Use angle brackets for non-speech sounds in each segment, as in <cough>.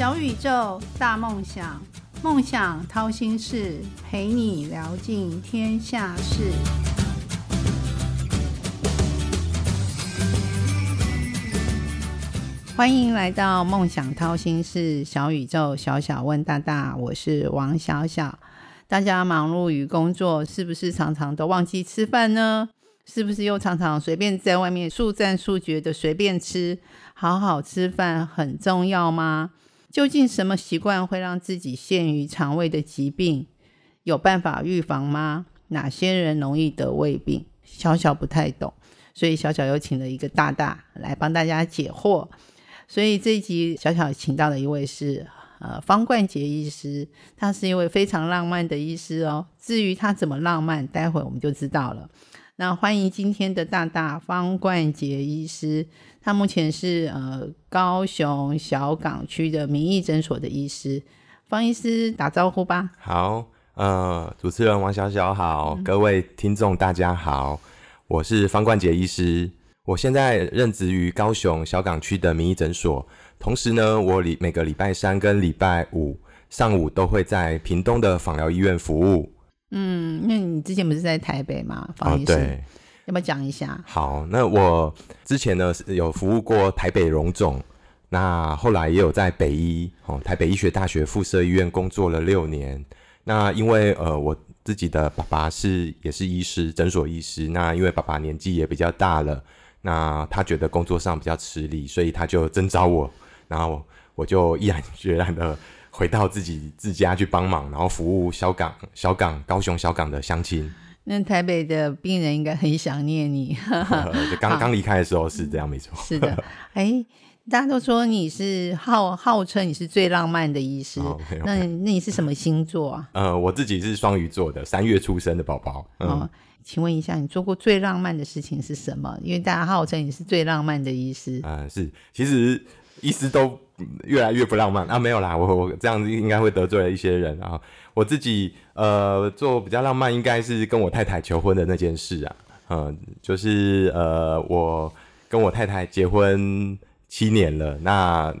小宇宙，大梦想，梦想掏心事，陪你聊尽天下事。欢迎来到梦想掏心事，小宇宙，小小问大大，我是王小小。大家忙碌于工作，是不是常常都忘记吃饭呢？是不是又常常随便在外面速战速决的随便吃？好好吃饭很重要吗？究竟什么习惯会让自己陷于肠胃的疾病？有办法预防吗？哪些人容易得胃病？小小不太懂，所以小小又请了一个大大来帮大家解惑。所以这一集小小请到的一位是呃方冠杰医师，他是一位非常浪漫的医师哦。至于他怎么浪漫，待会我们就知道了。那欢迎今天的大大方冠杰医师，他目前是呃高雄小港区的民意诊所的医师。方医师打招呼吧。好，呃，主持人王小小好，各位听众大家好，我是方冠杰医师，我现在任职于高雄小港区的民意诊所，同时呢，我礼每个礼拜三跟礼拜五上午都会在屏东的访疗医院服务。嗯，那你之前不是在台北吗？方医师，对，要不要讲一下？好，那我之前呢是有服务过台北荣总，那后来也有在北医哦，台北医学大学附设医院工作了六年。那因为呃我自己的爸爸是也是医师，诊所医师。那因为爸爸年纪也比较大了，那他觉得工作上比较吃力，所以他就征召我，然后我就毅然决然的回到自己自家去帮忙，然后服务小港、小港、高雄小港的乡亲。那台北的病人应该很想念你。<laughs> 刚 <laughs> 刚离开的时候是这样，没错。<laughs> 是的，哎，大家都说你是号号称你是最浪漫的医师，哦那你那你是什么星座啊？呃，我自己是双鱼座的，三月出生的宝宝。嗯，哦，请问一下，你做过最浪漫的事情是什么？因为大家号称你是最浪漫的医师。呃，是，其实医师都嗯越来越不浪漫啊，没有啦，我我这样子应该会得罪了一些人啊。我自己呃做比较浪漫，应该是跟我太太求婚的那件事啊，嗯、就是呃我跟我太太结婚七年了，那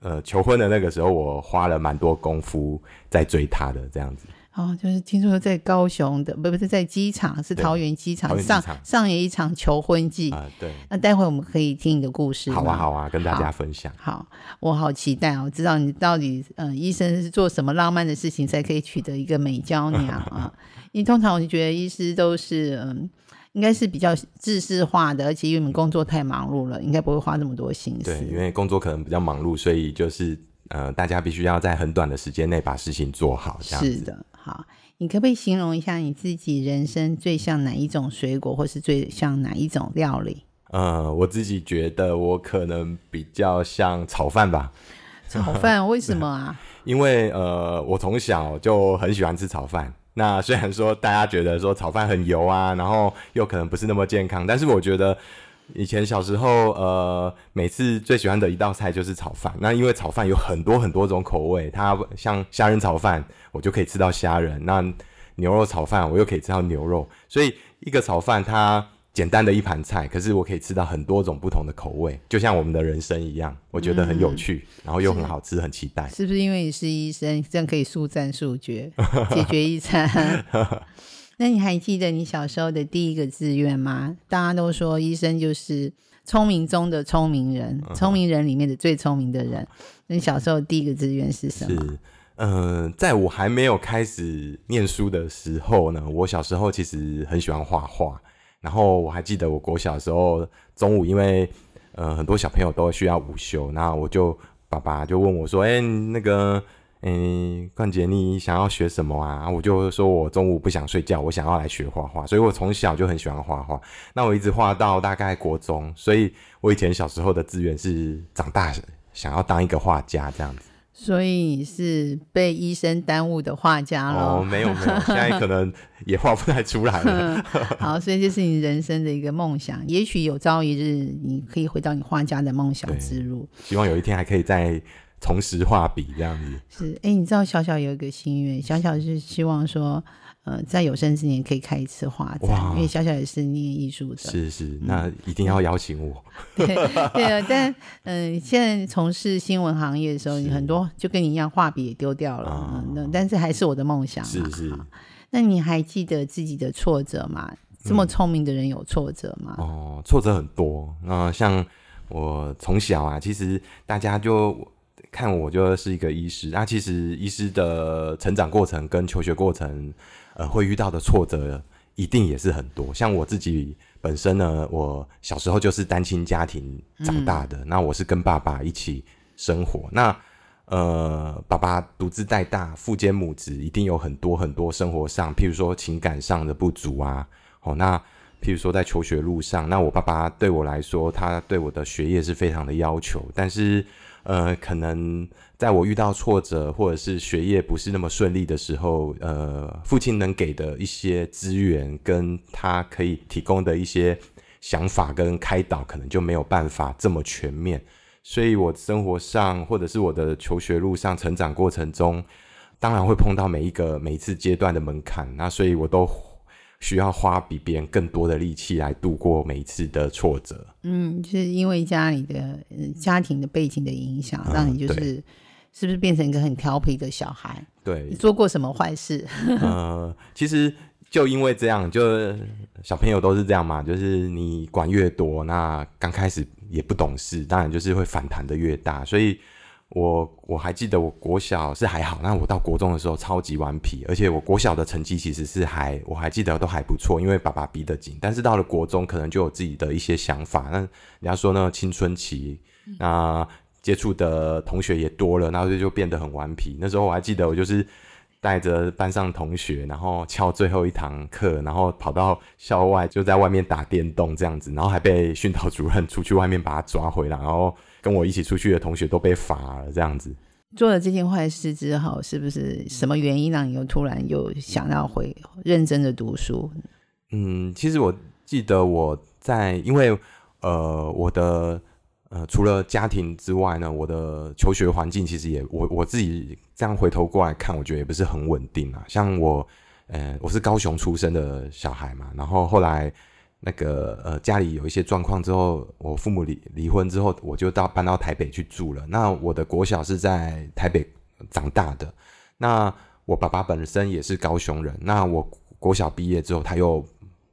呃求婚的那个时候，我花了蛮多功夫在追她的这样子。哦，就是听说在高雄的，不不是在机场，是桃园机场上上演一场求婚记。啊、对，那待会我们可以听你的故事。好啊好啊，跟大家分享。好，我好期待哦！知道你到底，嗯、医生是做什么浪漫的事情才可以取得一个美娇娘啊？<laughs> 因为通常我就觉得医师都是，嗯，应该是比较制式化的，而且因为你们工作太忙碌了，应该不会花这么多心思。对，因为工作可能比较忙碌，所以就是呃，大家必须要在很短的时间内把事情做好，这样子。是的，好，你可不可以形容一下你自己人生最像哪一种水果，或是最像哪一种料理？呃，我自己觉得我可能比较像炒饭吧，炒饭 <laughs> 为什么啊？<laughs> 因为呃，我从小就很喜欢吃炒饭。那虽然说大家觉得说炒饭很油啊，然后又可能不是那么健康，但是我觉得以前小时候呃，每次最喜欢的一道菜就是炒饭。那因为炒饭有很多很多种口味，它像虾仁炒饭，我就可以吃到虾仁；那牛肉炒饭，我又可以吃到牛肉。所以一个炒饭它简单的一盘菜，可是我可以吃到很多种不同的口味，就像我们的人生一样，我觉得很有趣，然后又很好吃，很期待。是不是因为你是医生，这样可以速战速决，解决一餐？<laughs> 那你还记得你小时候的第一个志愿吗？大家都说医生就是聪明中的聪明人，聪明人里面的最聪明的人。那你小时候第一个志愿是什么？是，嗯、在我还没有开始念书的时候呢，我小时候其实很喜欢画画。然后我还记得我国小的时候，中午因为呃很多小朋友都需要午休，那我就爸爸就问我说：“哎、那个，嗯、冠杰，你想要学什么啊？”我就说我中午不想睡觉，我想要来学画画，所以我从小就很喜欢画画。那我一直画到大概国中，所以我以前小时候的志愿是长大想要当一个画家这样子。所以你是被医生耽误的画家哦，没有没有，现在可能也画不太出来了。<laughs> 好，所以这是你人生的一个梦想。也许有朝一日，你可以回到你画家的梦想之路。希望有一天还可以再重拾画笔这样子。是，哎，你知道小小有一个心愿，小小是希望说，呃，在有生之年可以开一次画展，因为小小也是念艺术的。是是，那一定要邀请我。<laughs> 对对啊，但嗯，现在从事新闻行业的时候，你很多就跟你一样，画笔也丢掉了。那但是还是我的梦想。是是。那你还记得自己的挫折吗？这么聪明的人有挫折吗？哦，挫折很多。那像我从小啊，其实大家就。看我就是一个医师，那其实医师的成长过程跟求学过程，呃，会遇到的挫折一定也是很多。像我自己本身呢，我小时候就是单亲家庭长大的，那我是跟爸爸一起生活，那呃，爸爸独自带大，父兼母职，一定有很多很多生活上，譬如说情感上的不足啊，哦，那譬如说在求学路上，那我爸爸对我来说，他对我的学业是非常的要求，但是。呃，可能在我遇到挫折或者是学业不是那么顺利的时候，呃，父亲能给的一些资源跟他可以提供的一些想法跟开导，可能就没有办法这么全面。所以我生活上或者是我的求学路上成长过程中，当然会碰到每一个每一次阶段的门槛。那所以我都。需要花比别人更多的力气来度过每一次的挫折。嗯，就是因为家里的家庭的背景的影响，让你就是是不是变成一个很调皮的小孩？对，你做过什么坏事？<laughs> 呃，其实就因为这样，就小朋友都是这样嘛，就是你管越多，那刚开始也不懂事，当然就是会反弹的越大，所以。我我还记得，我国小是还好，那我到国中的时候超级顽皮，而且我国小的成绩其实是还我还记得都还不错，因为爸爸逼得紧。但是到了国中，可能就有自己的一些想法。那人家说呢，青春期，那接触的同学也多了，然后就就变得很顽皮。那时候我还记得，我就是带着班上同学，然后翘最后一堂课，然后跑到校外，就在外面打电动这样子，然后还被训导主任出去外面把他抓回来，然后。跟我一起出去的同学都被罚了，这样子。做了这件坏事之后，是不是什么原因让你又突然又想要回认真的读书？嗯，其实我记得我在，因为呃，我的呃，除了家庭之外呢，我的求学环境其实也，我我自己这样回头过来看，我觉得也不是很稳定啊。像我，呃，我是高雄出生的小孩嘛，然后后来。那个呃，家里有一些状况之后，我父母离离婚之后，我就到搬到台北去住了。那我的国小是在台北长大的，那我爸爸本身也是高雄人。那我国小毕业之后，他又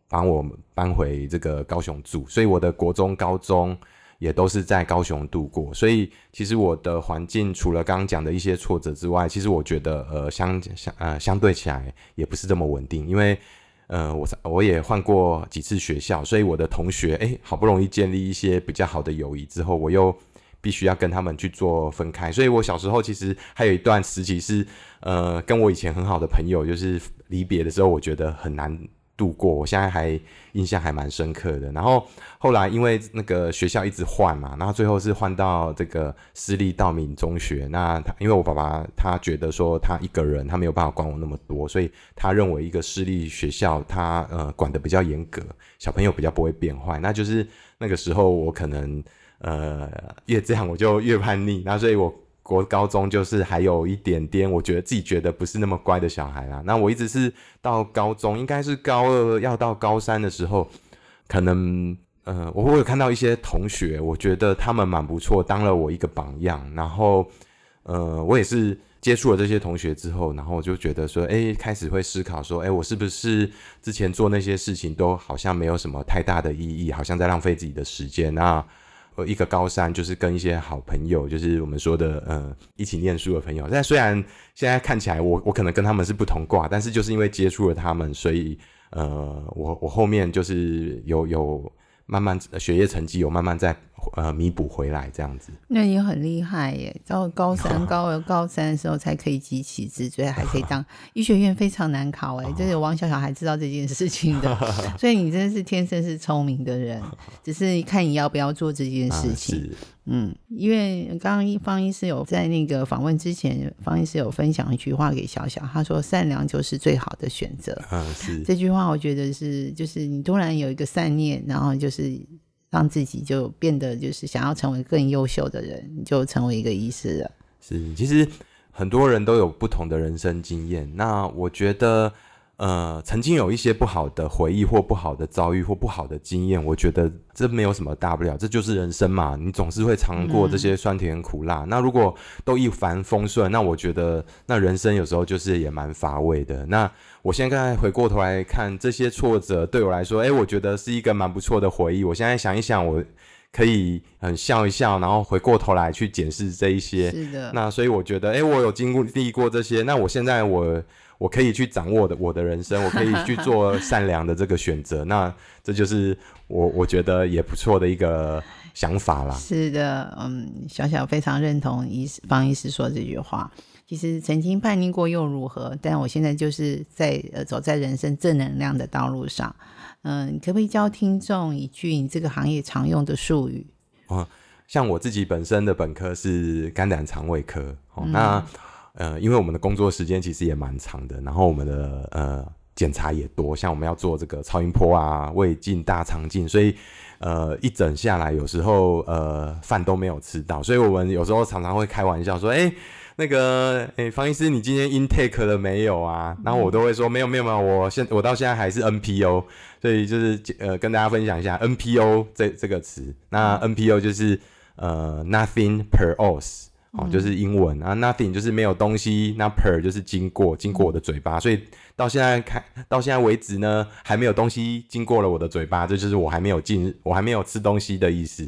帮我搬回这个高雄住，所以我的国中、高中也都是在高雄度过。所以其实我的环境除了刚刚讲的一些挫折之外，其实我觉得呃相相呃相对起来也不是这么稳定，因为。呃，我我也换过几次学校，所以我的同学，哎，好不容易建立一些比较好的友谊之后，我又必须要跟他们去做分开。所以我小时候其实还有一段时期是，呃，跟我以前很好的朋友，就是离别的时候，我觉得很难。度过，我现在还印象还蛮深刻的。然后后来因为那个学校一直换嘛，然后最后是换到这个私立道明中学。那他因为我爸爸他觉得说他一个人他没有办法管我那么多，所以他认为一个私立学校他呃管的比较严格，小朋友比较不会变坏。那就是那个时候我可能呃越这样我就越叛逆，那所以我。国高中就是还有一点点，我觉得自己觉得不是那么乖的小孩啦。那我一直是到高中，应该是高二要到高三的时候，可能呃，我会有看到一些同学，我觉得他们蛮不错，当了我一个榜样。然后呃，我也是接触了这些同学之后，然后我就觉得说，哎，开始会思考说，哎，我是不是之前做那些事情都好像没有什么太大的意义，好像在浪费自己的时间那。呃，一个高三就是跟一些好朋友，就是我们说的呃一起念书的朋友。但虽然现在看起来我我可能跟他们是不同挂，但是就是因为接触了他们，所以呃我我后面就是有有慢慢学业成绩有慢慢在。呃，弥补回来这样子，那也很厉害耶！到高三、高二、高三的时候才可以集起直追，还可以当 <laughs> 医学院非常难考哎，就是王小小还知道这件事情的，<laughs> 所以你真的是天生是聪明的人，<laughs> 只是看你要不要做这件事情。嗯，因为刚刚方医师有在那个访问之前，方医师有分享一句话给小小，他说：“善良就是最好的选择。”啊，是这句话，我觉得是就是你突然有一个善念，然后就是。让自己就变得就是想要成为更优秀的人，就成为一个医师了。是，其实很多人都有不同的人生经验。那我觉得，呃，曾经有一些不好的回忆或不好的遭遇或不好的经验，我觉得这没有什么大不了，这就是人生嘛。你总是会尝过这些酸甜苦辣。那如果都一帆风顺，那我觉得那人生有时候就是也蛮乏味的。那我现在回过头来看这些挫折，对我来说，哎，我觉得是一个蛮不错的回忆。我现在想一想，我可以很笑一笑，然后回过头来去检视这一些。是的。那所以我觉得，哎，我有经历过这些，那我现在我。我可以去掌握的我的人生，<laughs> 我可以去做善良的这个选择，那这就是我我觉得也不错的一个想法啦。是的，嗯，小小非常认同医师方医师说这句话。其实曾经叛逆过又如何？但我现在就是在呃走在人生正能量的道路上。嗯，可不可以教听众一句你这个行业常用的术语？哦，像我自己本身的本科是肝胆肠胃科，哦，那。呃，因为我们的工作时间其实也蛮长的，然后我们的呃检查也多，像我们要做这个超音波啊、胃镜、大肠镜，所以呃一整下来，有时候呃饭都没有吃到，所以我们有时候常常会开玩笑说，哎，那个哎方医师，你今天 intake 了没有啊？然后我都会说没有没有没有，我现我到现在还是 NPO，所以就是呃跟大家分享一下 NPO 这这个词，那 NPO 就是呃 nothing per os。哦，就是英文啊，nothing 就是没有东西，那 per 就是经过，经过我的嘴巴，所以到现在开到现在为止呢，还没有东西经过了我的嘴巴，这就是我还没有进，我还没有吃东西的意思。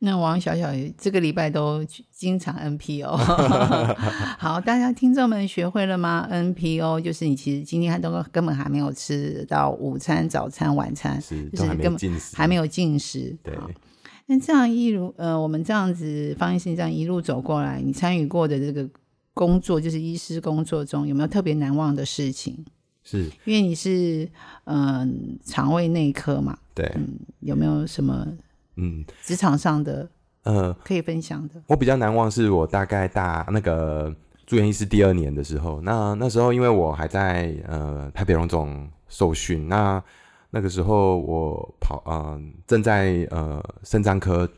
那王小小这个礼拜都经常 NPO，<laughs> 好，大家听众们学会了吗？NPO 就是你其实今天还都根本还没有吃到午餐、早餐、晚餐，是就是根本还没有进食，对。那这样一路呃，我们这样子方医生这样一路走过来，你参与过的这个工作，就是医师工作中有没有特别难忘的事情？是，因为你是嗯肠胃内科嘛，对，嗯，有没有什么嗯职场上的呃可以分享的？我比较难忘是我大概大那个住院医师第二年的时候，那那时候因为我还在呃台北荣总受训，那。那个时候我跑，嗯，正在呃肾脏科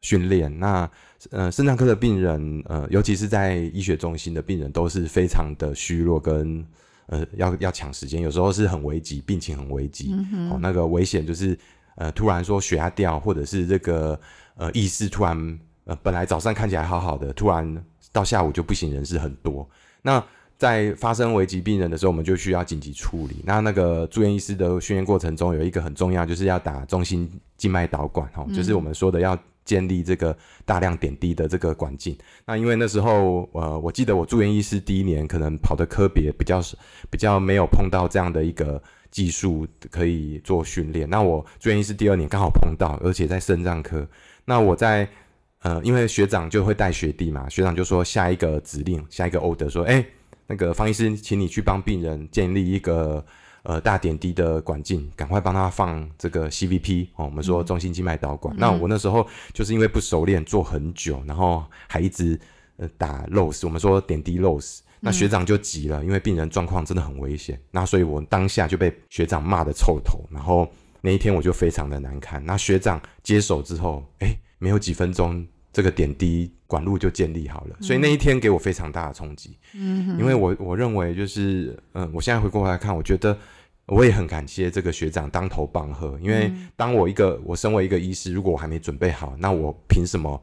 训练。那呃肾脏科的病人，呃，尤其是在医学中心的病人，都是非常的虚弱，跟呃要要抢时间，有时候是很危急，病情很危急。哦，那个危险就是呃突然说血压掉，或者是这个呃意识突然呃本来早上看起来好好的，突然到下午就不省人事很多。那在发生危急病人的时候，我们就需要紧急处理。那那个住院医师的训练过程中，有一个很重要，就是要打中心静脉导管，哈，就是我们说的要建立这个大量点滴的这个管径。那因为那时候，呃，我记得我住院医师第一年，可能跑的科别比较比较没有碰到这样的一个技术可以做训练。那我住院医师第二年刚好碰到，而且在肾脏科。那我在呃，因为学长就会带学弟嘛，学长就说下一个指令，下一个 order 说，哎。那个方医师，请你去帮病人建立一个呃大点滴的管径，赶快帮他放这个 CVP 哦，我们说中心静脉导管。那我那时候就是因为不熟练，做很久，然后还一直呃打 loss，我们说点滴 loss。那学长就急了，因为病人状况真的很危险。那所以我当下就被学长骂的臭头，然后那一天我就非常的难堪。那学长接手之后，哎，没有几分钟。这个点滴管路就建立好了，所以那一天给我非常大的冲击。嗯，因为我我认为就是，嗯，我现在回过来看，我觉得我也很感谢这个学长当头棒喝。因为当我一个我身为一个医师，如果我还没准备好，那我凭什么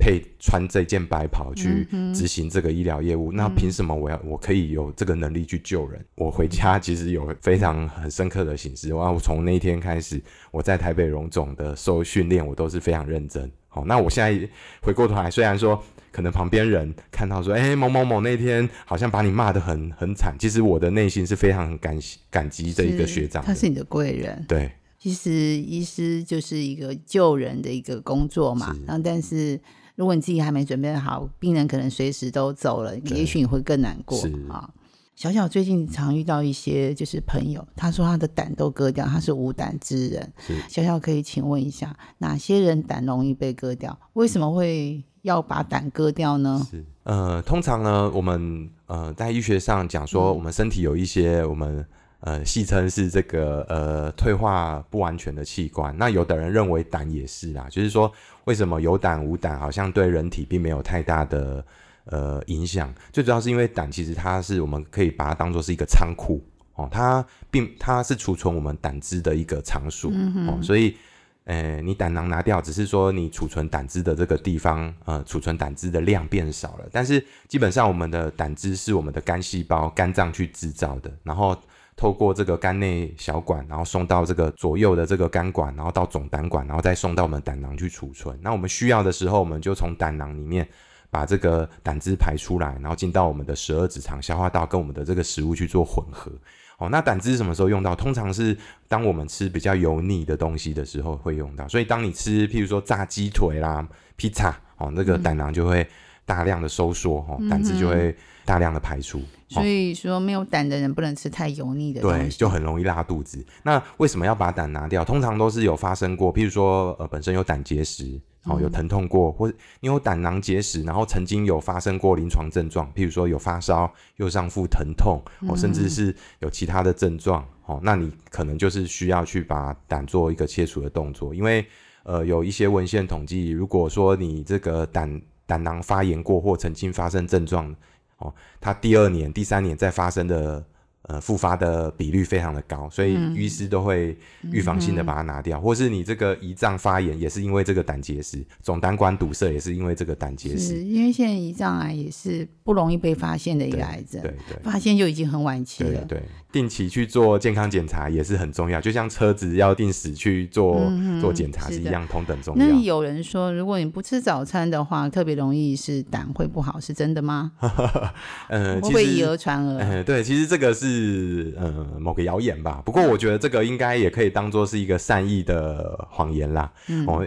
配穿这件白袍去执行这个医疗业务？那凭什么我要我可以有这个能力去救人？我回家其实有非常很深刻的形式。哇，我从那一天开始，我在台北荣总的受训练，我都是非常认真。好，那我现在回过头来，虽然说可能旁边人看到说，哎，某某某那天好像把你骂得很很惨，其实我的内心是非常感感激这一个学长，他是你的贵人。对，其实医师就是一个救人的一个工作嘛，然后但是如果你自己还没准备好，病人可能随时都走了，也许你会更难过啊。小小最近常遇到一些就是朋友，他说他的胆都割掉，他是无胆之人。小小可以请问一下，哪些人胆容易被割掉？为什么会要把胆割掉呢？是呃，通常呢，我们呃在医学上讲说，我们身体有一些我们呃戏称是这个呃退化不完全的器官。那有的人认为胆也是啦，就是说为什么有胆无胆好像对人体并没有太大的。呃，影响最主要是因为胆，其实它是我们可以把它当做是一个仓库哦，它并它是储存我们胆汁的一个场所哦，所以。呃，你胆囊拿掉，只是说你储存胆汁的这个地方，呃，储存胆汁的量变少了。但是基本上，我们的胆汁是我们的肝细胞、肝脏去制造的，然后透过这个肝内小管，然后送到这个左右的这个肝管，然后到总胆管，然后再送到我们胆囊去储存。那我们需要的时候，我们就从胆囊里面把这个胆汁排出来，然后进到我们的十二指肠、消化道，跟我们的这个食物去做混合。哦，那胆汁什么时候用到？通常是当我们吃比较油腻的东西的时候会用到。所以当你吃，譬如说炸鸡腿啦、披萨，哦，那个胆囊就会大量的收缩，哦，胆汁就会大量的排出。所以说，没有胆的人不能吃太油腻的东西，对，就很容易拉肚子。那为什么要把胆拿掉？通常都是有发生过，譬如说，呃，本身有胆结石。哦，有疼痛过，或者你有胆囊结石，然后曾经有发生过临床症状，譬如说有发烧、右上腹疼痛，哦，甚至是有其他的症状，哦，那你可能就是需要去把胆做一个切除的动作，因为呃有一些文献统计，如果说你这个胆胆囊发炎过或曾经发生症状，哦，他第二年、第三年再发生的。呃，复发的比率非常的高，所以医师都会预防性的把它拿掉，或是你这个胰脏发炎也是因为这个胆结石，总胆管堵塞也是因为这个胆结石。因为现在胰脏癌也是不容易被发现的一个癌症，对对，发现就已经很晚期了。对，定期去做健康检查也是很重要，就像车子要定时去做做检查是一样，同等重要。那有人说，如果你不吃早餐的话，特别容易是胆会不好，是真的吗？<laughs> <laughs> 呃，会不会以讹传讹？对，其实这个是。是呃某个谣言吧，不过我觉得这个应该也可以当做是一个善意的谎言啦。哦，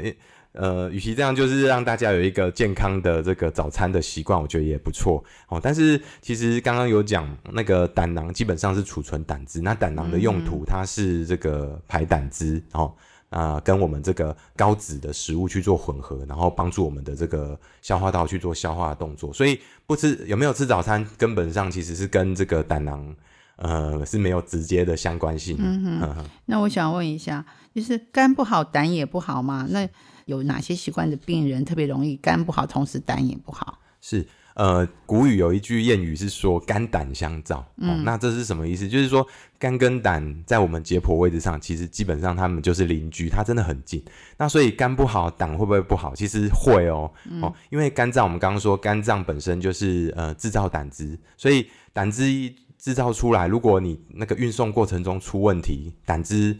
呃，与其这样，就是让大家有一个健康的这个早餐的习惯，我觉得也不错。哦，但是其实刚刚有讲那个胆囊基本上是储存胆汁，那胆囊的用途它是这个排胆汁，哦。啊，跟我们这个高脂的食物去做混合，然后帮助我们的这个消化道去做消化的动作。所以不吃有没有吃早餐，根本上其实是跟这个胆囊。呃，是没有直接的相关性。嗯哼，那我想问一下，就是肝不好，胆也不好嘛？那有哪些习惯的病人特别容易肝不好，同时胆也不好？是，呃，古语有一句谚语是说“肝胆相照”。嗯，那这是什么意思？就是说肝跟胆在我们解剖位置上，其实基本上他们就是邻居，它真的很近。那所以肝不好，胆会不会不好？其实会哦。哦，因为肝脏，我们刚刚说肝脏本身就是呃制造胆汁，所以胆汁一。制造出来，如果你那个运送过程中出问题，胆汁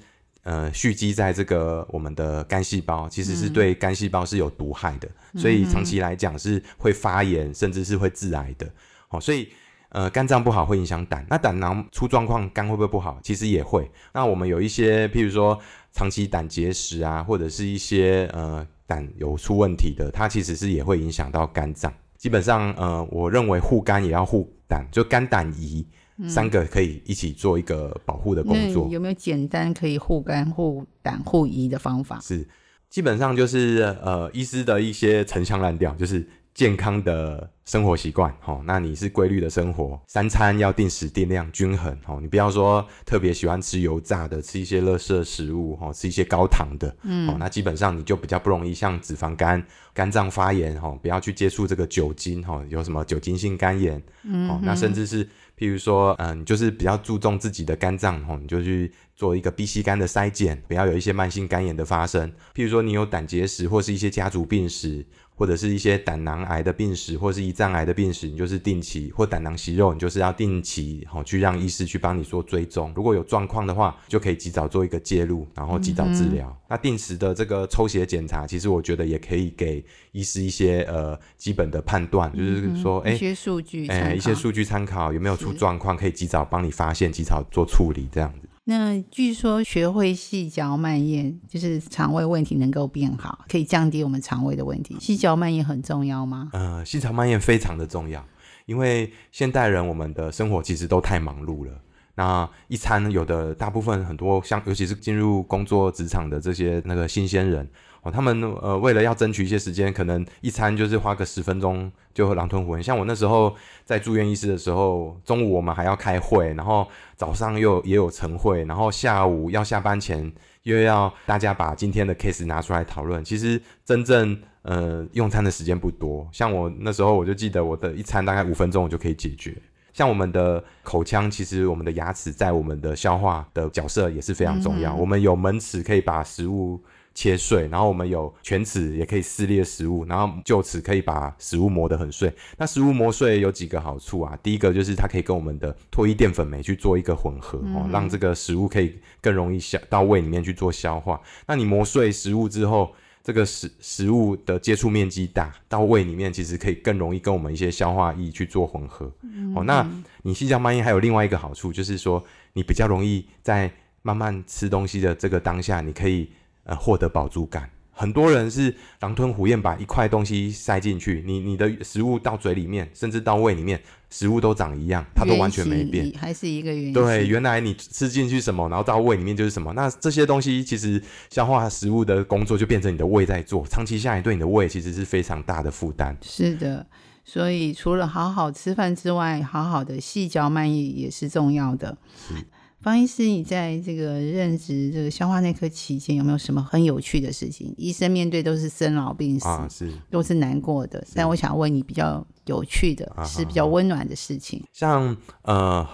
呃蓄积在这个我们的肝细胞，其实是对肝细胞是有毒害的，所以长期来讲是会发炎，甚至是会致癌的。好，所以呃肝脏不好会影响胆，那胆囊出状况，肝会不会不好？其实也会。那我们有一些，譬如说长期胆结石啊，或者是一些呃胆有出问题的，它其实是也会影响到肝脏。基本上呃，我认为护肝也要护胆，就肝胆胰。三个可以一起做一个保护的工作。有没有简单可以护肝、护胆、护胰的方法？是，基本上就是呃，医师的一些陈腔滥调，就是健康的生活习惯。哦，那你是规律的生活，三餐要定时定量、均衡。哦，你不要说特别喜欢吃油炸的，吃一些垃圾食物，哦，吃一些高糖的。嗯，哦，那基本上你就比较不容易像脂肪肝、肝脏发炎。哦，不要去接触这个酒精。哦，有什么酒精性肝炎？嗯，哦，那甚至是。譬如说，嗯，就是比较注重自己的肝脏吼，你就去做一个 B、C 肝的筛检，不要有一些慢性肝炎的发生。譬如说，你有胆结石或是一些家族病史。或者是一些胆囊癌的病史，或是胰脏癌的病史，你就是定期或胆囊息肉，你就是要定期好去让医师去帮你做追踪。如果有状况的话，就可以及早做一个介入，然后及早治疗。那定时的这个抽血检查，其实我觉得也可以给医师一些呃基本的判断，就是说，哎，一些数据，哎，一些数据参考有没有出状况，可以及早帮你发现，及早做处理，这样子。那据说学会细嚼慢咽，就是肠胃问题能够变好，可以降低我们肠胃的问题。细嚼慢咽很重要吗？呃，细嚼慢咽非常的重要，因为现代人我们的生活其实都太忙碌了。那一餐有的大部分很多像，尤其是进入工作职场的这些那个新鲜人。哦，他们呃为了要争取一些时间，可能一餐就是花个十分钟就狼吞虎咽。像我那时候在住院医师的时候，中午我们还要开会，然后早上又也有晨会，然后下午要下班前又要大家把今天的 case 拿出来讨论。其实真正呃用餐的时间不多，像我那时候我就记得我的一餐大概五分钟我就可以解决。像我们的口腔，其实我们的牙齿在我们的消化的角色也是非常重要。我们有门齿可以把食物切碎，然后我们有犬齿也可以撕裂食物，然后臼齿可以把食物磨得很碎。那食物磨碎有几个好处啊？第一个就是它可以跟我们的唾液淀粉酶去做一个混合哦，让这个食物可以更容易消到胃里面去做消化。那你磨碎食物之后，这个食食物的接触面积大，到胃里面其实可以更容易跟我们一些消化液去做混合。哦，那你细嚼慢咽还有另外一个好处，就是说你比较容易在慢慢吃东西的这个当下，你可以呃获得饱足感。很多人是狼吞虎咽把一块东西塞进去，你你的食物到嘴里面，甚至到胃里面，食物都长一样，它都完全没变，还是一个原因。对，原来你吃进去什么，然后到胃里面就是什么。那这些东西其实消化食物的工作就变成你的胃在做，长期下来对你的胃其实是非常大的负担。是的，所以除了好好吃饭之外，好好的细嚼慢咽也是重要的。方医师，你在这个任职这个消化内科期间，有没有什么很有趣的事情？医生面对都是生老病死，是都是难过的。但我想问你，比较有趣的是比较温暖的事情。像呃，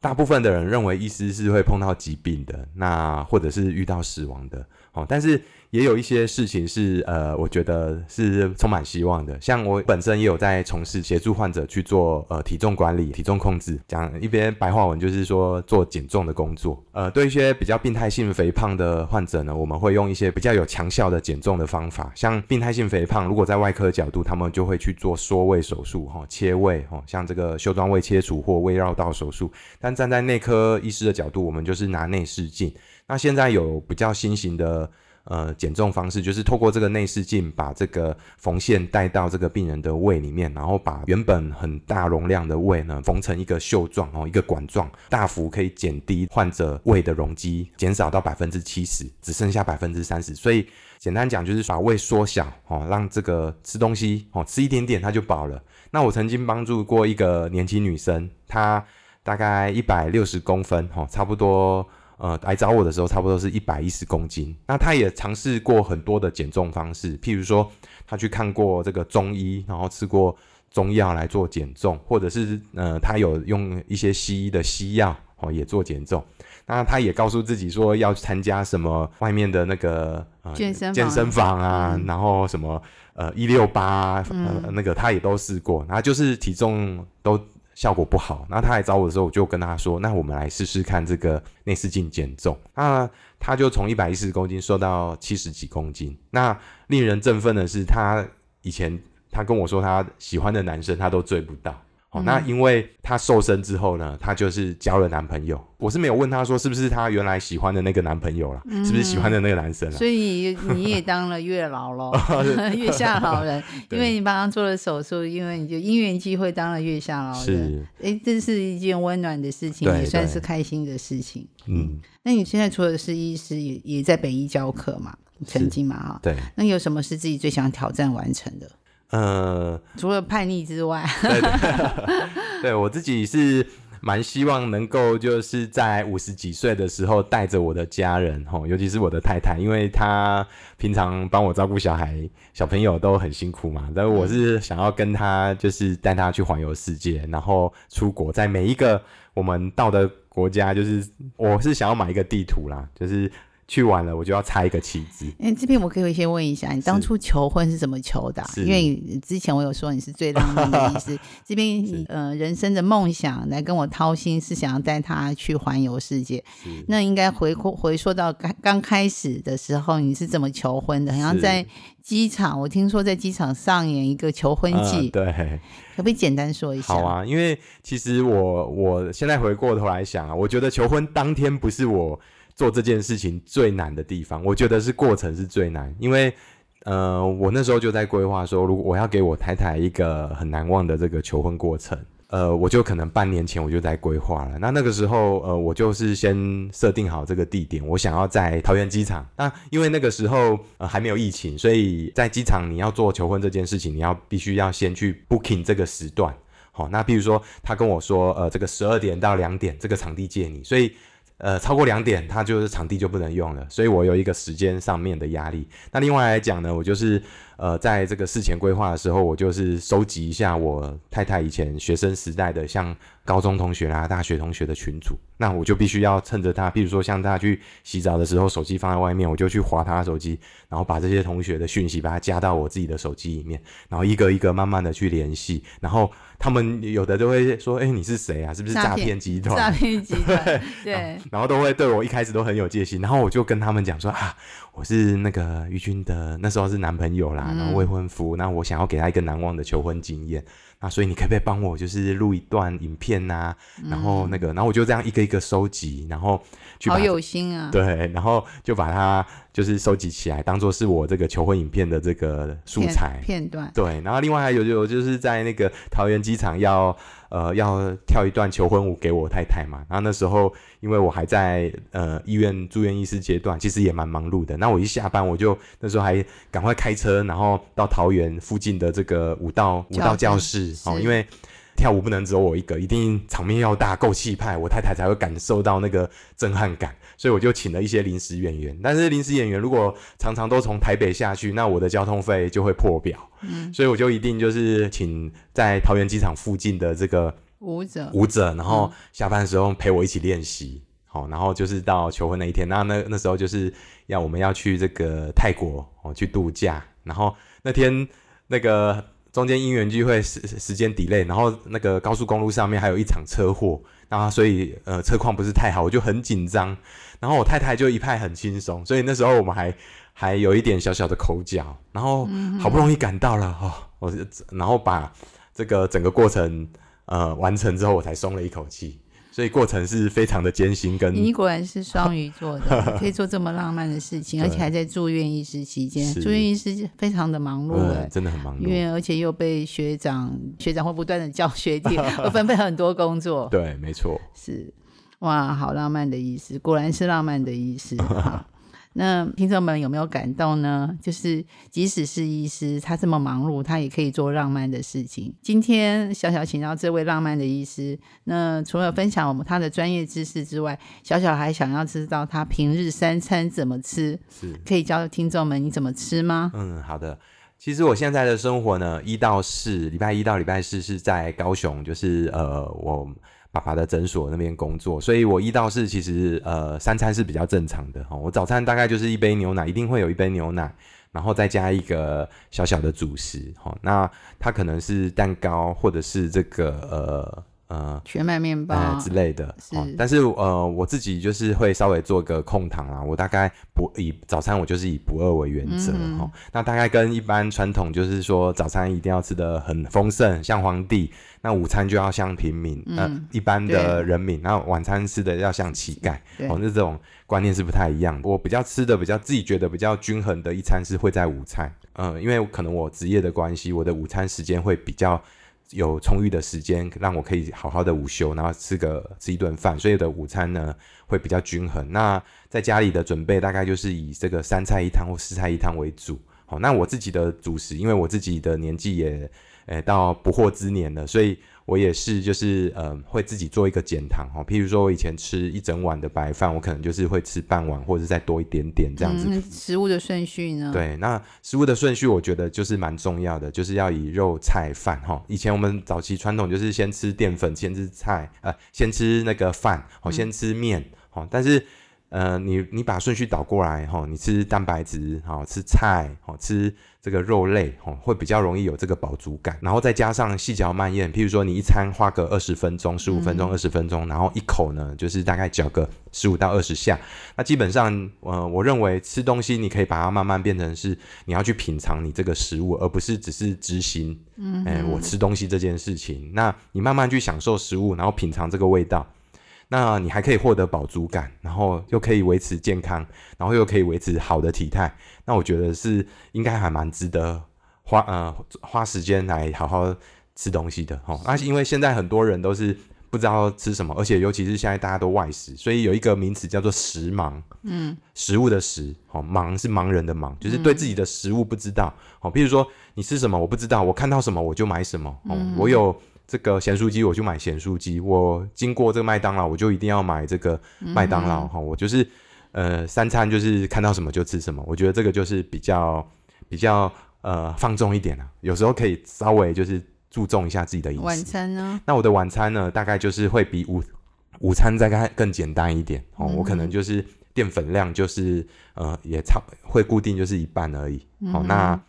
大部分的人认为医师是会碰到疾病的，那或者是遇到死亡的。哦，但是。也有一些事情是呃，我觉得是充满希望的。像我本身也有在从事协助患者去做呃体重管理、体重控制，讲一边白话文就是说做减重的工作。呃，对一些比较病态性肥胖的患者呢，我们会用一些比较有强效的减重的方法。像病态性肥胖，如果在外科角度，他们就会去做缩胃手术，哈，切胃，哈，像这个袖状胃切除或胃绕道手术。但站在内科医师的角度，我们就是拿内视镜。那现在有比较新型的。呃，减重方式就是透过这个内视镜，把这个缝线带到这个病人的胃里面，然后把原本很大容量的胃呢缝成一个袖状哦，一个管状，大幅可以减低患者胃的容积，减少到百分之七十，只剩下百分之三十。所以简单讲就是把胃缩小哦，让这个吃东西哦吃一点点它就饱了。那我曾经帮助过一个年轻女生，她大概一百六十公分哦，差不多。呃，来找我的时候，差不多是一百一十公斤。那他也尝试过很多的减重方式，譬如说，他去看过这个中医，然后吃过中药来做减重，或者是呃，他有用一些西医的西药哦，也做减重。那他也告诉自己说要参加什么外面的那个呃健身健身房啊，然后什么呃一六八呃那个他也都试过，然后就是体重都。效果不好，那他来找我的时候，我就跟他说：“那我们来试试看这个内视镜减重。”那他就从一百一十公斤瘦到七十几公斤。那令人振奋的是，他以前他跟我说他喜欢的男生，他都追不到。哦，那因为她瘦身之后呢，她就是交了男朋友。我是没有问她说是不是她原来喜欢的那个男朋友了，是不是喜欢的那个男生了。所以你也当了月老喽，<laughs> <laughs> 月下老人，<laughs> 因为你帮他做了手术，因为你就因缘机会当了月下老人。是，哎，这是一件温暖的事情，也算是开心的事情。嗯，那你现在除了是医师，也也在北医教课嘛？曾经嘛，哈。对。那有什么是自己最想挑战完成的？呃，除了叛逆之外，<laughs> 对，对 <laughs> 我自己是蛮希望能够就是在五十几岁的时候带着我的家人，吼，尤其是我的太太，因为她平常帮我照顾小孩、小朋友都很辛苦嘛。但我是想要跟她就是带她去环游世界，然后出国，在每一个我们到的国家，就是我是想要买一个地图啦，就是。去完了，我就要插一个旗子。哎，这边我可以先问一下，你当初求婚是怎么求的？因为之前我有说你是最浪漫的意思。<laughs> 这边呃人生的梦想来跟我掏心，是想要带他去环游世界。那应该回回说到刚刚开始的时候，你是怎么求婚的？好像在机场，我听说在机场上演一个求婚记。对，可不可以简单说一下？好啊，因为其实我我现在回过头来想啊，我觉得求婚当天不是我。做这件事情最难的地方，我觉得是过程是最难，因为，呃，我那时候就在规划说，如果我要给我太太一个很难忘的这个求婚过程，呃，我就可能半年前我就在规划了。那那个时候，呃，我就是先设定好这个地点，我想要在桃园机场。那因为那个时候呃还没有疫情，所以在机场你要做求婚这件事情，你要必须要先去 booking 这个时段。好，那比如说他跟我说，呃，这个十二点到两点这个场地借你，所以。呃，超过两点，它就是场地就不能用了，所以我有一个时间上面的压力。那另外来讲呢，我就是呃，在这个事前规划的时候，我就是收集一下我太太以前学生时代的，像高中同学啦、大学同学的群组，那我就必须要趁着他，比如说像他去洗澡的时候，手机放在外面，我就去划他的手机，然后把这些同学的讯息把它加到我自己的手机里面，然后一个一个慢慢的去联系，然后他们有的都会说，哎，你是谁啊？是不是诈骗集团？诈骗集团，对，然后都会对我一开始都很有戒心，然后我就跟他们讲说啊，我是那个于军的那时候是男朋友啦。然后未婚夫，那我想要给他一个难忘的求婚经验，那所以你可不可以帮我就是录一段影片呐？然后那个，然后我就这样一个一个收集，然后好有心啊，对，然后就把它就是收集起来，当做是我这个求婚影片的这个素材片段。对，然后另外还有就就是在那个桃园机场要。呃，要跳一段求婚舞给我太太嘛？然后那时候，因为我还在呃医院住院医师阶段，其实也蛮忙碌的。那我一下班，我就那时候还赶快开车，然后到桃园附近的这个舞蹈舞蹈教室哦，因为。跳舞不能只有我一个，一定场面要大，够气派，我太太才会感受到那个震撼感。所以我就请了一些临时演员。但是临时演员如果常常都从台北下去，那我的交通费就会破表。嗯，所以我就一定就是请在桃园机场附近的这个舞者，舞者，然后下班的时候陪我一起练习。好，然后就是到求婚那一天，那那那时候就是要我们要去这个泰国哦去度假，然后那天那个。中间因缘聚会时时间 delay，然后那个高速公路上面还有一场车祸，然后所以呃车况不是太好，我就很紧张。然后我太太就一派很轻松，所以那时候我们还还有一点小小的口角。然后好不容易赶到了哦，我然后把这个整个过程呃完成之后，我才松了一口气。所以过程是非常的艰辛，跟你果然是双鱼座的，<laughs> 可以做这么浪漫的事情，而且还在住院医师期间，住院医师非常的忙碌，真的很忙碌，因为而且又被学长学长会不断的教学弟，<laughs> 会分配很多工作，对，没错，是哇，好浪漫的医师，果然是浪漫的医师。那听众们有没有感动呢？就是即使是医师，他这么忙碌，他也可以做浪漫的事情。今天小小请到这位浪漫的医师，那除了分享我们他的专业知识之外，小小还想要知道他平日三餐怎么吃，是可以教听众们你怎么吃吗？嗯，好的。其实我现在的生活呢，一到四，礼拜一到礼拜四是在高雄，就是呃我。爸爸的诊所那边工作，所以我一到四其实呃三餐是比较正常的哈。我早餐大概就是一杯牛奶，一定会有一杯牛奶，然后再加一个小小的主食哈。那它可能是蛋糕或者是这个呃。呃，全麦面包之类的，是。但是呃，我自己就是会稍微做个控糖啦。我大概不以早餐，我就是以不饿为原则哈。那大概跟一般传统就是说，早餐一定要吃的很丰盛，像皇帝；那午餐就要像平民，呃，一般的人民；然后晚餐吃的要像乞丐。哦，那这种观念是不太一样。我比较吃的比较自己觉得比较均衡的一餐是会在午餐。嗯，因为可能我职业的关系，我的午餐时间会比较。有充裕的时间让我可以好好的午休，然后吃个吃一顿饭，所以的午餐呢会比较均衡。那在家里的准备大概就是以这个三菜一汤或四菜一汤为主。好，那我自己的主食，因为我自己的年纪也诶到不惑之年了，所以。我也是，就是呃，会自己做一个减糖哈。譬如说，我以前吃一整碗的白饭，我可能就是会吃半碗，或者再多一点点这样子。食物的顺序呢？对，那食物的顺序，我觉得就是蛮重要的，就是要以肉菜饭哈。以前我们早期传统就是先吃淀粉，先吃菜，呃，先吃那个饭，哦，先吃面，哦，但是。呃，你你把顺序倒过来哈，你吃蛋白质哈，吃菜哦，吃这个肉类哦，会比较容易有这个饱足感。然后再加上细嚼慢咽，譬如说你一餐花个二十分钟、十五分钟、二十分钟，然后一口呢，就是大概嚼个十五到二十下。那基本上，呃，我认为吃东西你可以把它慢慢变成是你要去品尝你这个食物，而不是只是执行，嗯，哎，我吃东西这件事情。那你慢慢去享受食物，然后品尝这个味道。那你还可以获得饱足感，然后又可以维持健康，然后又可以维持好的体态。那我觉得是应该还蛮值得花呃花时间来好好吃东西的哈。而且因为现在很多人都是不知道吃什么，而且尤其是现在大家都外食，所以有一个名词叫做食盲。嗯，食物的食，哦，盲是盲人的盲，就是对自己的食物不知道。哦，比如说你吃什么我不知道，我看到什么我就买什么。哦，我有。这个咸酥鸡我就买咸酥鸡，我经过这个麦当劳我就一定要买这个麦当劳哈，我就是呃三餐就是看到什么就吃什么，我觉得这个就是比较比较呃放纵一点啊，有时候可以稍微就是注重一下自己的饮食晚。餐呢？那我的晚餐呢，大概就是会比午午餐再更更简单一点哦，我可能就是淀粉量就是呃也差会固定就是一半而已。好、那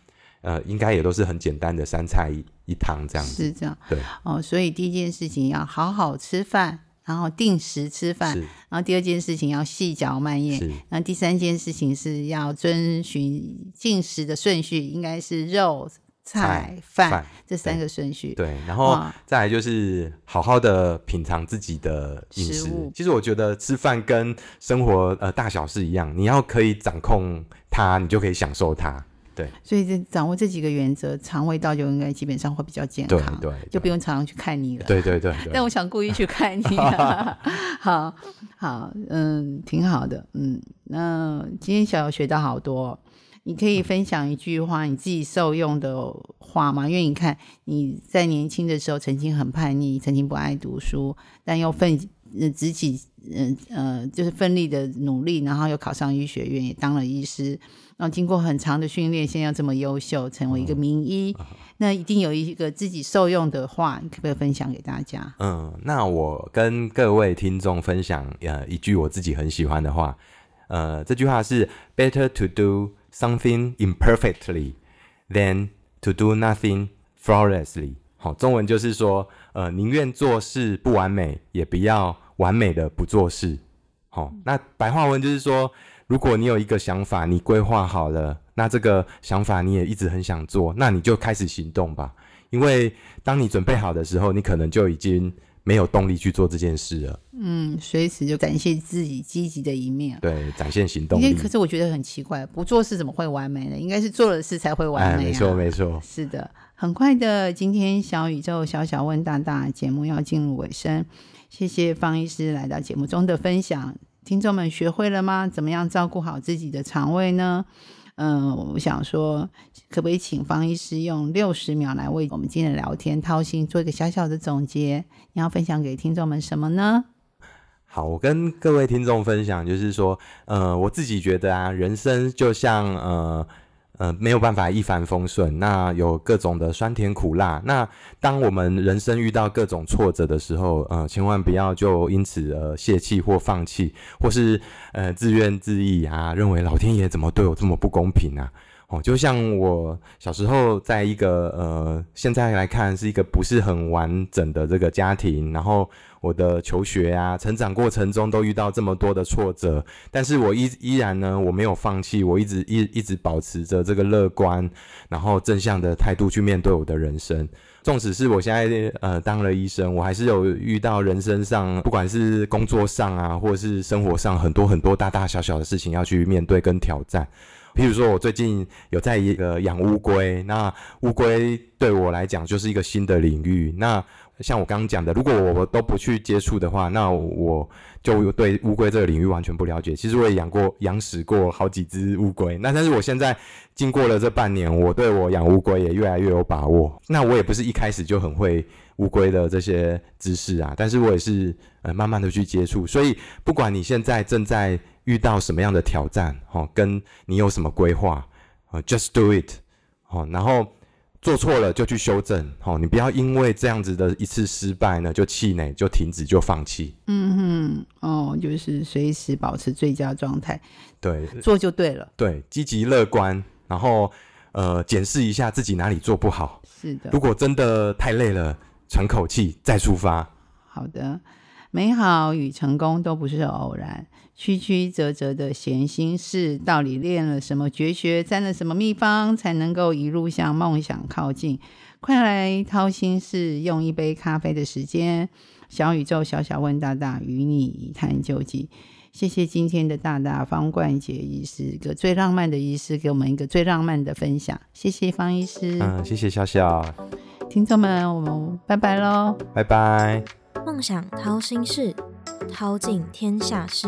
呃应该也都是很简单的三菜一一汤这样子。是这样对，哦，所以第一件事情要好好吃饭，然后定时吃饭，然后第二件事情要细嚼慢咽，是然后第三件事情是要遵循进食的顺序，应该是肉、菜、饭饭这三个顺序。对，然后再来就是好好的品尝自己的饮食食。其实我觉得吃饭跟生活呃大小事一样，你要可以掌控它，你就可以享受它。对所以这掌握这几个原则，肠胃道就应该基本上会比较健对康，对，就不用常常去看你了。对对对 <laughs> 对。但我想故意去看你、<laughs> <laughs> 啊，好好，嗯，挺好的，嗯，那今天小友学到好多，你可以分享一句话，你自己受用的话吗？因为你看你在年轻的时候曾经很叛逆，曾经不爱读书，但又奋呃直起嗯呃就是奋力的努力，然后又考上医学院，也当了医师。然后经过很长的训练，现在要这么优秀，成为一个名医，<laughs> 那一定有一个自己受用的话，你可不可以分享给大家？嗯，那我跟各位听众分享呃一句我自己很喜欢的话，呃，这句话是 “Better to do something imperfectly than to do nothing flawlessly”。好，中文就是说，呃，宁愿做事不完美，也不要完美的不做事。好，那白话文就是说，如果你有一个想法，你规划好了，那这个想法你也一直很想做，那你就开始行动吧。因为当你准备好的时候，你可能就已经没有动力去做这件事了。嗯，随时就展现自己积极的一面。对，展现行动力。可是我觉得很奇怪，不做事怎么会完美呢？应该是做了事才会完哎，美、啊。没错没错。是的，很快的，今天小宇宙小小问大大节目要进入尾声，谢谢方医师来到节目中的分享。听众们学会了吗？怎么样照顾好自己的肠胃呢？嗯，我想说，可不可以请方医师用六十秒来为我们今天的聊天掏心，做一个小小的总结？你要分享给听众们什么呢？好，我跟各位听众分享，就是说，呃，我自己觉得啊，人生就像呃呃没有办法一帆风顺，那有各种的酸甜苦辣。那当我们人生遇到各种挫折的时候，呃，千万不要就因此而泄气或放弃，或是呃自怨自艾啊，认为老天爷怎么对我这么不公平啊？哦，就像我小时候在一个呃，现在来看是一个不是很完整的这个家庭，然后我的求学啊、成长过程中都遇到这么多的挫折，但是我依依然呢，我没有放弃，我一直一一直保持着这个乐观，然后正向的态度去面对我的人生。纵使是我现在呃当了医生，我还是有遇到人生上，不管是工作上啊，或者是生活上很多很多大大小小的事情要去面对跟挑战。譬如说，我最近有在一个养乌龟，那乌龟对我来讲就是一个新的领域。那像我刚刚讲的，如果我都不去接触的话，那我就对乌龟这个领域完全不了解。其实我也养过、养死过好几只乌龟，那但是我现在经过了这半年，我对我养乌龟也越来越有把握。那我也不是一开始就很会乌龟的这些知识啊，但是我也是呃慢慢的去接触。所以不管你现在正在遇到什么样的挑战，哦，跟你有什么规划，哦，just do it，哦，然后做错了就去修正，哦，你不要因为这样子的一次失败呢，就气馁，就停止，就放弃。嗯哼，哦，就是随时保持最佳状态，对做就对了。对，积极乐观，然后呃，检视一下自己哪里做不好。是的如，果真的太累了，喘口气再出发。好的，美好与成功都不是偶然，曲曲折折的闲心事，到底练了什么绝学，沾了什么秘方，才能够一路向梦想靠近？快来掏心事，用一杯咖啡的时间，小宇宙小小问大大，与你一探究竟。谢谢今天的大大方冠杰医师，一个最浪漫的医师，给我们一个最浪漫的分享。谢谢方医师，嗯，谢谢笑笑，听众们，我们拜拜喽。拜拜。梦想掏心事，掏尽天下事。